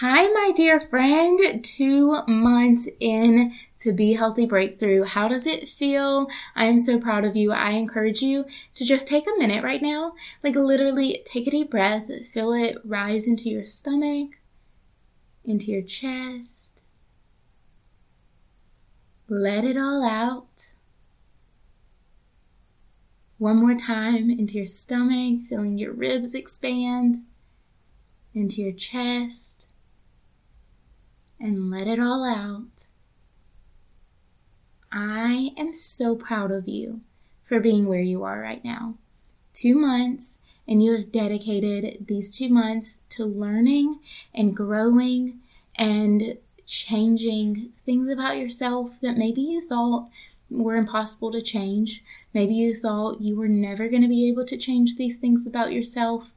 Hi, my dear friend. Two months in to Be Healthy Breakthrough. How does it feel? I am so proud of you. I encourage you to just take a minute right now. Like, literally, take a deep breath, feel it rise into your stomach, into your chest. Let it all out. One more time into your stomach, feeling your ribs expand, into your chest and let it all out. I am so proud of you for being where you are right now. Two months, and you have dedicated these two months to learning and growing and changing things about yourself that maybe you thought were impossible to change. Maybe you thought you were never going to be able to change these things about yourself.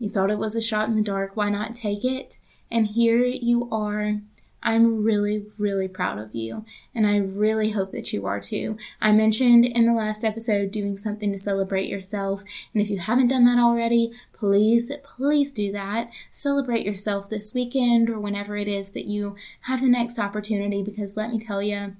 You thought it was a shot in the dark. Why not take it? And here you are. I'm really, really proud of you, and I really hope that you are too. I mentioned in the last episode doing something to celebrate yourself, and if you haven't done that already, please, please do that. Celebrate yourself this weekend or whenever it is that you have the next opportunity, because let me tell you,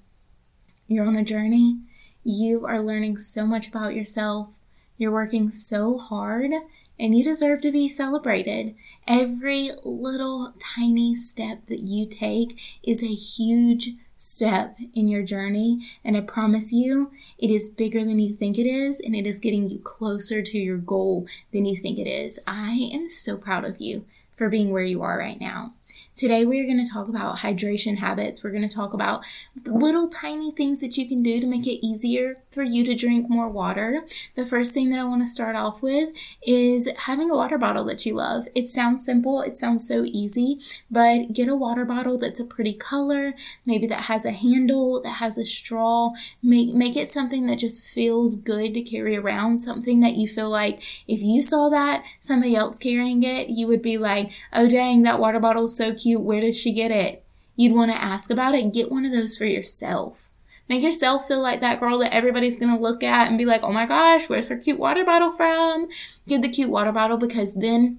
you're on a journey. You are learning so much about yourself. You're working so hard and you deserve to be celebrated. Every little tiny step that you take is a huge step in your journey, and I promise you, it is bigger than you think it is, and it is getting you closer to your goal than you think it is. I am so proud of you for being where you are right now. Today, we're going to talk about hydration habits. We're going to talk about little tiny things that you can do to make it easier for you to drink more water. The first thing that I want to start off with is having a water bottle that you love. It sounds simple, it sounds so easy, but get a water bottle that's a pretty color, maybe that has a handle, that has a straw. Make, make it something that just feels good to carry around, something that you feel like if you saw that, somebody else carrying it, you would be like, oh dang, that water bottle's so cute. Where did she get it? You'd want to ask about it. Get one of those for yourself. Make yourself feel like that girl that everybody's going to look at and be like, oh my gosh, where's her cute water bottle from? Get the cute water bottle because then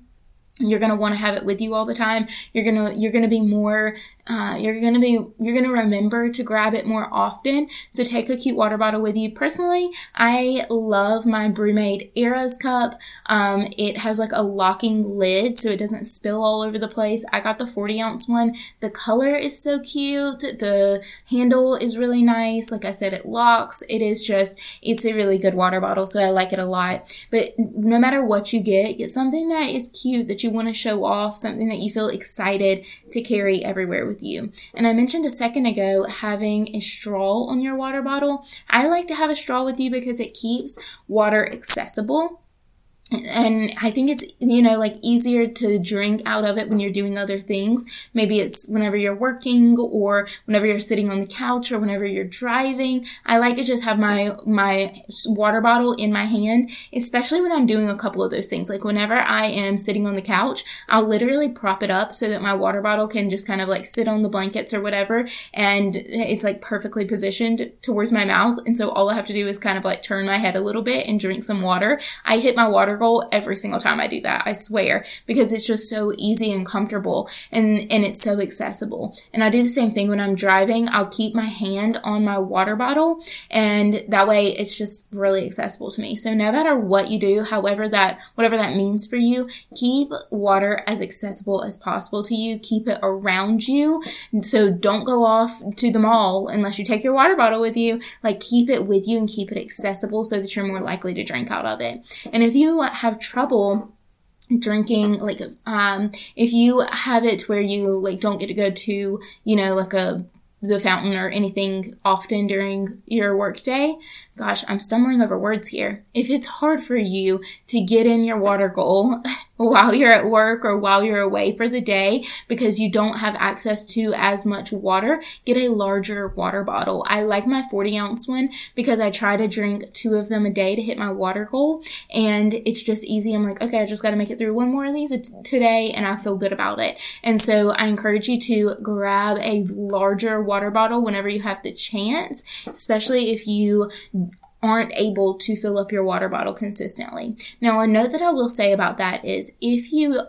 you're going to want to have it with you all the time you're going to you're going to be more uh, you're going to be you're going to remember to grab it more often. So take a cute water bottle with you. Personally i love my BrüMate eras cup. Um, it has like a locking lid so it doesn't spill all over the place. I got the 40 ounce one. The color is so cute. The handle is really nice. Like i said it locks. It is just it's a really good water bottle so i like it a lot. But no matter what you get get something that is cute that you want to show off something that you feel excited to carry everywhere with you. And I mentioned a second ago having a straw on your water bottle. I like to have a straw with you because it keeps water accessible and I think it's, you know, like easier to drink out of it when you're doing other things. Maybe it's whenever you're working or whenever you're sitting on the couch or whenever you're driving. I like to just have my, my water bottle in my hand, especially when I'm doing a couple of those things. Like whenever I am sitting on the couch, I'll literally prop it up so that my water bottle can just kind of like sit on the blankets or whatever. And it's like perfectly positioned towards my mouth. And so all I have to do is kind of like turn my head a little bit and drink some water. I hit my water goal every single time I do that. I swear because it's just so easy and comfortable and, and it's so accessible. And I do the same thing when I'm driving. I'll keep my hand on my water bottle and that way it's just really accessible to me. So no matter what you do, however that, whatever that means for you, keep water as accessible as possible to you. Keep it around you. So don't go off to the mall unless you take your water bottle with you. Like keep it with you and keep it accessible so that you're more likely to drink out of it. And if you have trouble drinking like um if you have it where you like don't get to go to you know like a the fountain or anything often during your workday gosh, I'm stumbling over words here. If it's hard for you to get in your water goal while you're at work or while you're away for the day because you don't have access to as much water, get a larger water bottle. I like my 40 ounce one because I try to drink two of them a day to hit my water goal and it's just easy. I'm like, okay, I just got to make it through one more of these today and I feel good about it. And so I encourage you to grab a larger water bottle whenever you have the chance, especially if you aren't able to fill up your water bottle consistently. Now, a note that I will say about that is if you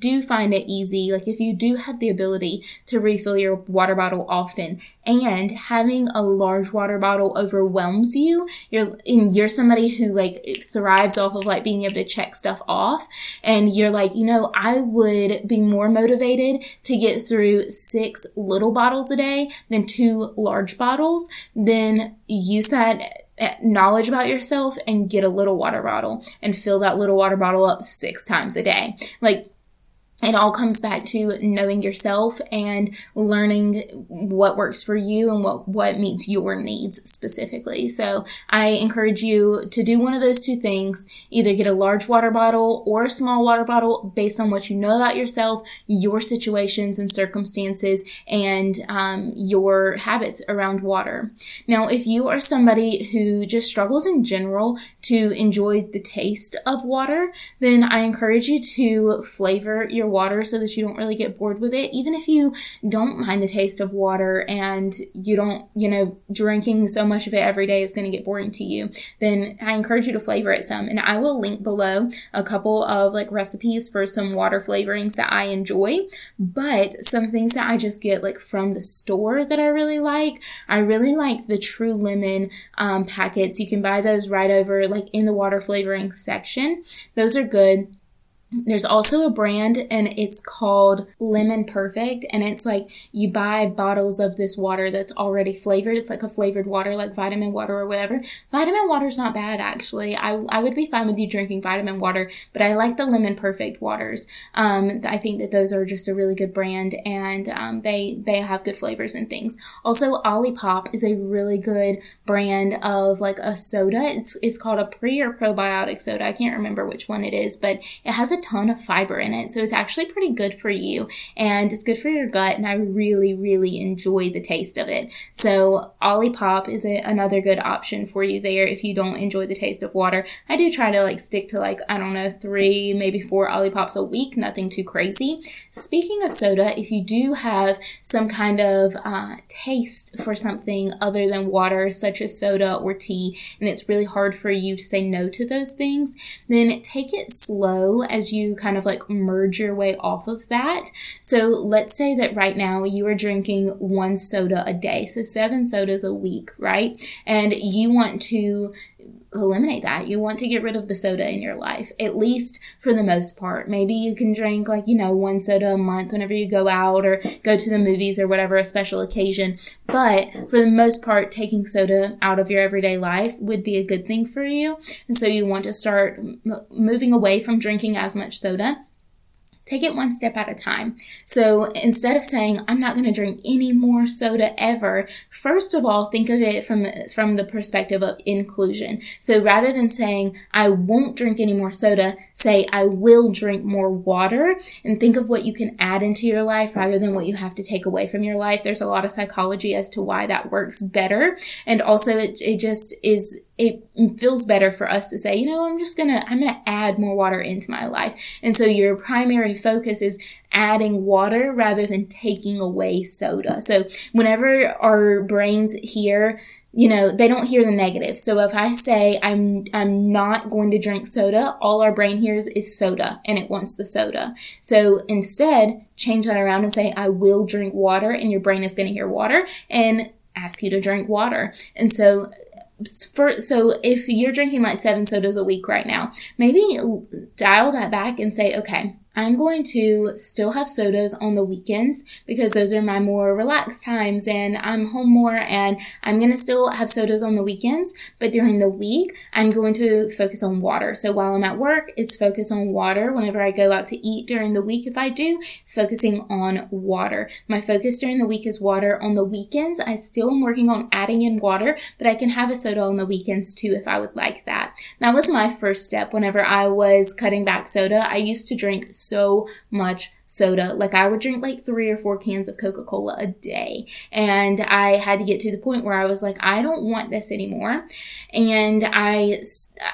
do find it easy, like if you do have the ability to refill your water bottle often and having a large water bottle overwhelms you, you're and you're somebody who like thrives off of like being able to check stuff off and you're like, you know, I would be more motivated to get through six little bottles a day than two large bottles, then use that Eh, knowledge about yourself and get a little water bottle and fill that little water bottle up six times a day. Like it all comes back to knowing yourself and learning what works for you and what, what meets your needs specifically. So I encourage you to do one of those two things. Either get a large water bottle or a small water bottle based on what you know about yourself, your situations and circumstances, and um, your habits around water. Now, if you are somebody who just struggles in general to enjoy the taste of water, then I encourage you to flavor your water so that you don't really get bored with it. Even if you don't mind the taste of water and you don't, you know, drinking so much of it every day is going to get boring to you, then I encourage you to flavor it some. And I will link below a couple of like recipes for some water flavorings that I enjoy, but some things that I just get like from the store that I really like. I really like the True Lemon um, packets. You can buy those right over like in the water flavoring section. Those are good. There's also a brand and it's called Lemon Perfect and it's like you buy bottles of this water that's already flavored. It's like a flavored water like vitamin water or whatever. Vitamin water's not bad actually. I, I would be fine with you drinking vitamin water, but I like the Lemon Perfect waters. Um, I think that those are just a really good brand and um, they they have good flavors and things. Also Olipop is a really good brand of like a soda. It's it's called a pre or probiotic soda. I can't remember which one it is, but it has a ton of fiber in it. So it's actually pretty good for you and it's good for your gut. And I really, really enjoy the taste of it. So Olipop is a, another good option for you there if you don't enjoy the taste of water. I do try to like stick to like, I don't know, three, maybe four Olipops a week, nothing too crazy. Speaking of soda, if you do have some kind of uh, taste for something other than water, such as soda or tea, and it's really hard for you to say no to those things, then take it slow you kind of like merge your way off of that. So let's say that right now you are drinking one soda a day, so seven sodas a week, right? And you want to eliminate that. You want to get rid of the soda in your life, at least for the most part. Maybe you can drink like, you know, one soda a month whenever you go out or go to the movies or whatever, a special occasion. But for the most part, taking soda out of your everyday life would be a good thing for you. And so you want to start m- moving away from drinking as much soda take it one step at a time. So instead of saying, I'm not going to drink any more soda ever, first of all, think of it from, from the perspective of inclusion. So rather than saying, I won't drink any more soda, say, I will drink more water and think of what you can add into your life rather than what you have to take away from your life. There's a lot of psychology as to why that works better. And also it, it just is it feels better for us to say, you know, I'm just gonna, I'm gonna add more water into my life. And so your primary focus is adding water rather than taking away soda. So whenever our brains hear, you know, they don't hear the negative. So if I say I'm I'm not going to drink soda, all our brain hears is soda and it wants the soda. So instead, change that around and say I will drink water and your brain is going to hear water and ask you to drink water. And so for so if you're drinking like seven sodas a week right now, maybe dial that back and say, okay, I'm going to still have sodas on the weekends because those are my more relaxed times and I'm home more and I'm going to still have sodas on the weekends. But during the week, I'm going to focus on water. So while I'm at work, it's focus on water. Whenever I go out to eat during the week, if I do, focusing on water. My focus during the week is water. On the weekends, I still am working on adding in water, but I can have a soda on the weekends too if I would like that. That was my first step whenever I was cutting back soda. I used to drink much soda. Like I would drink like three or four cans of Coca-Cola a day. And I had to get to the point where I was like, I don't want this anymore. And I,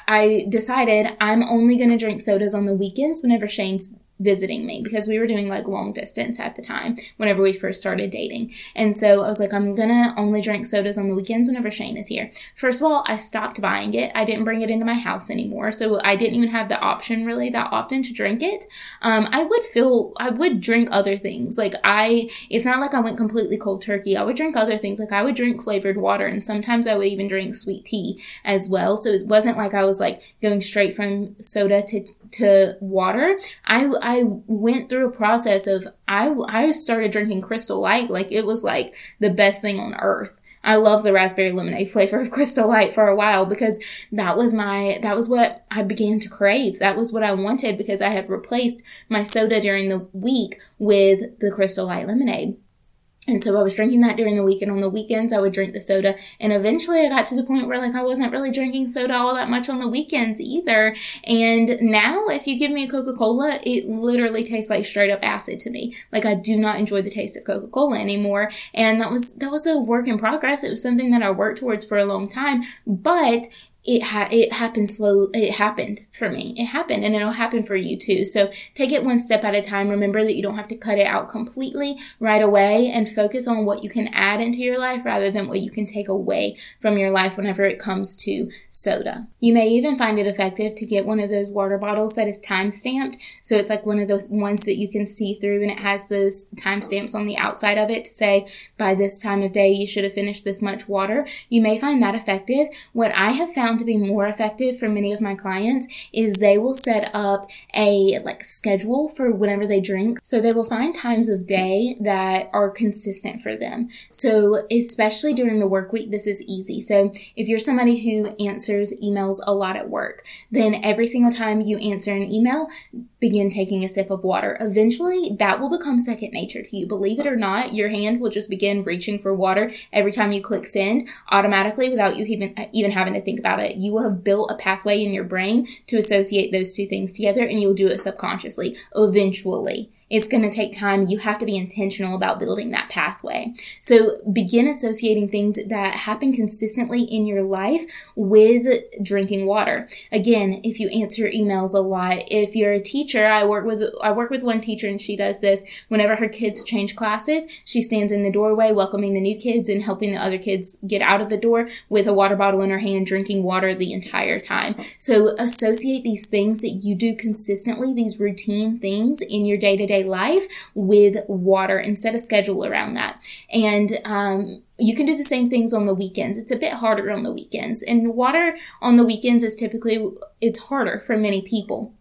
I decided I'm only going to drink sodas on the weekends whenever Shane's visiting me because we were doing like long distance at the time whenever we first started dating. And so I was like, I'm gonna only drink sodas on the weekends whenever Shane is here. First of all, I stopped buying it. I didn't bring it into my house anymore. So I didn't even have the option really that often to drink it. Um, I would feel, I would drink other things. Like I, it's not like I went completely cold turkey. I would drink other things. Like I would drink flavored water and sometimes I would even drink sweet tea as well. So it wasn't like I was like going straight from soda to, to water. I, I went through a process of I I started drinking Crystal Light like it was like the best thing on earth. I love the raspberry lemonade flavor of Crystal Light for a while because that was my that was what I began to crave. That was what I wanted because I had replaced my soda during the week with the Crystal Light lemonade. And so I was drinking that during the week, and on the weekends I would drink the soda. And eventually I got to the point where like I wasn't really drinking soda all that much on the weekends either. And now if you give me a Coca-Cola, it literally tastes like straight up acid to me. Like I do not enjoy the taste of Coca-Cola anymore. And that was, that was a work in progress. It was something that I worked towards for a long time, but it ha- it happened slow it happened for me. It happened and it'll happen for you too. So take it one step at a time. Remember that you don't have to cut it out completely right away and focus on what you can add into your life rather than what you can take away from your life whenever it comes to soda. You may even find it effective to get one of those water bottles that is time stamped so it's like one of those ones that you can see through and it has those time stamps on the outside of it to say by this time of day you should have finished this much water. You may find that effective. What i have found found to be more effective for many of my clients is they will set up a like schedule for whenever they drink. So they will find times of day that are consistent for them. So especially during the work week, this is easy. So if you're somebody who answers emails a lot at work, then every single time you answer an email, begin taking a sip of water. Eventually, that will become second nature to you. Believe it or not, your hand will just begin reaching for water every time you click send automatically without you even even having to think about it. You will have built a pathway in your brain to associate those two things together and you'll do it subconsciously eventually. It's going to take time. You have to be intentional about building that pathway. So begin associating things that happen consistently in your life with drinking water. Again, if you answer emails a lot, if you're a teacher, I work with, I work with one teacher and she does this whenever her kids change classes. She stands in the doorway welcoming the new kids and helping the other kids get out of the door with a water bottle in her hand, drinking water the entire time. So associate these things that you do consistently, these routine things in your day life with water and set a schedule around that. And um, you can do the same things on the weekends. It's a bit harder on the weekends. And water on the weekends is typically, it's harder for many people.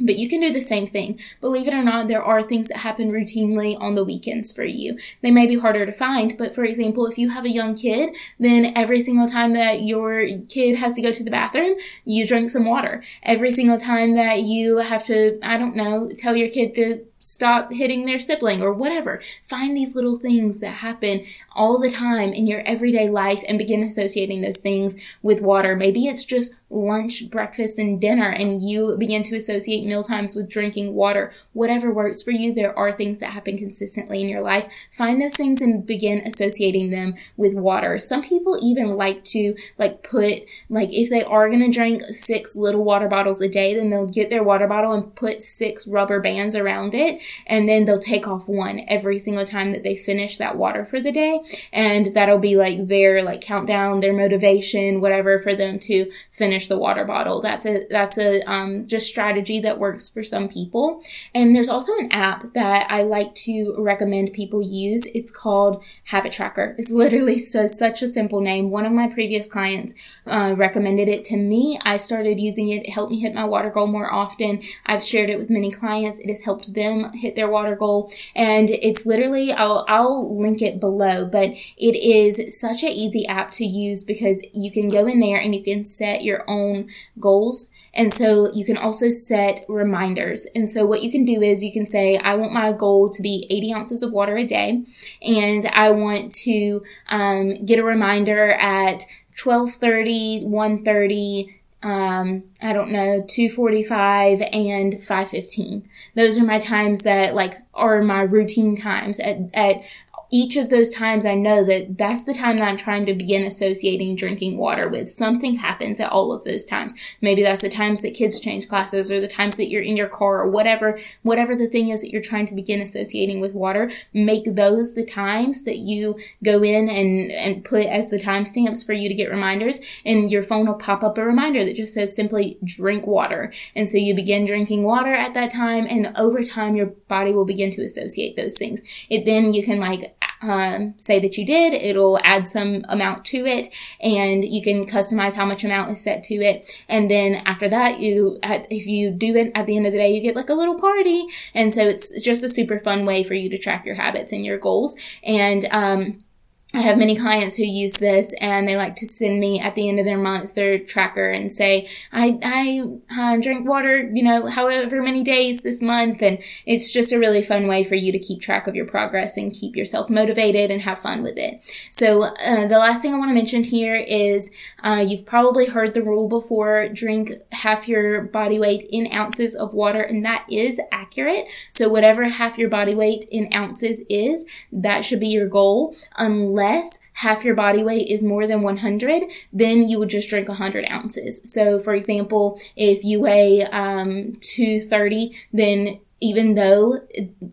But you can do the same thing. Believe it or not, there are things that happen routinely on the weekends for you. They may be harder to find, but for example, if you have a young kid, then every single time that your kid has to go to the bathroom, you drink some water. Every single time that you have to, I don't know, tell your kid to stop hitting their sibling or whatever. Find these little things that happen all the time in your everyday life and begin associating those things with water. Maybe it's just lunch, breakfast, and dinner, and you begin to associate meal times with drinking water. Whatever works for you, there are things that happen consistently in your life. Find those things and begin associating them with water. Some people even like to like put like if they are going to drink six little water bottles a day, then they'll get their water bottle and put six rubber bands around it, and then they'll take off one every single time that they finish that water for the day, and that'll be like their like countdown, their motivation, whatever for them to finish the water bottle. That's a that's a um, just strategy that works for some people. And there's also an app that I like to recommend people use. It's called Habit Tracker. It's literally so such a simple name. One of my previous clients uh, recommended it to me. I started using it. It helped me hit my water goal more often. I've shared it with many clients. It has helped them hit their water goal. And it's literally I'll I'll link it below, but it is such an easy app to use because you can go in there and you can set your own goals. And so you can also set reminders. And so what you can do is you can say, I want my goal to be 80 ounces of water a day. And I want to um, get a reminder at 1230, 130, um, I don't know, 245 and 515. Those are my times that like are my routine times at, at each of those times I know that that's the time that I'm trying to begin associating drinking water with. Something happens at all of those times. Maybe that's the times that kids change classes or the times that you're in your car or whatever, whatever the thing is that you're trying to begin associating with water. Make those the times that you go in and, and put as the timestamps for you to get reminders and your phone will pop up a reminder that just says simply drink water. And so you begin drinking water at that time and over time your body will begin to associate those things. It then you can like um, say that you did. It'll add some amount to it, and you can customize how much amount is set to it. And then after that, you if you do it at the end of the day, you get like a little party, and so it's just a super fun way for you to track your habits and your goals. And um, I have many clients who use this and they like to send me at the end of their month their tracker and say, I, I uh, drink water, you know, however many days this month. And it's just a really fun way for you to keep track of your progress and keep yourself motivated and have fun with it. So, uh, the last thing I want to mention here is uh, you've probably heard the rule before drink half your body weight in ounces of water, and that is accurate. So, whatever half your body weight in ounces is, that should be your goal. Unless unless half your body weight is more than 100, then you would just drink 100 ounces. So, for example, if you weigh um, 230, then even though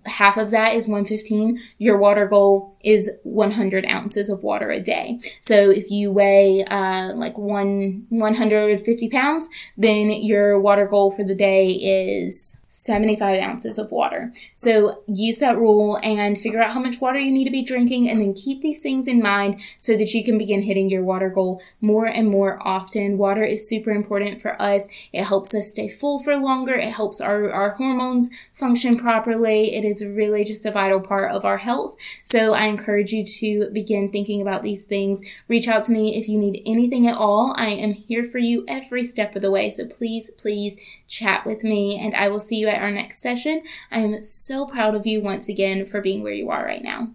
half of that is 115, your water goal is 100 ounces of water a day. So if you weigh uh, like one 150 pounds, then your water goal for the day is 75 ounces of water. So use that rule and figure out how much water you need to be drinking and then keep these things in mind so that you can begin hitting your water goal more and more often. Water is super important for us. It helps us stay full for longer. It helps our, our hormones function properly. It is really just a vital part of our health. So I encourage you to begin thinking about these things. Reach out to me if you need anything at all. I am here for you every step of the way. So please, please chat with me and I will see you at our next session. I am so proud of you once again for being where you are right now.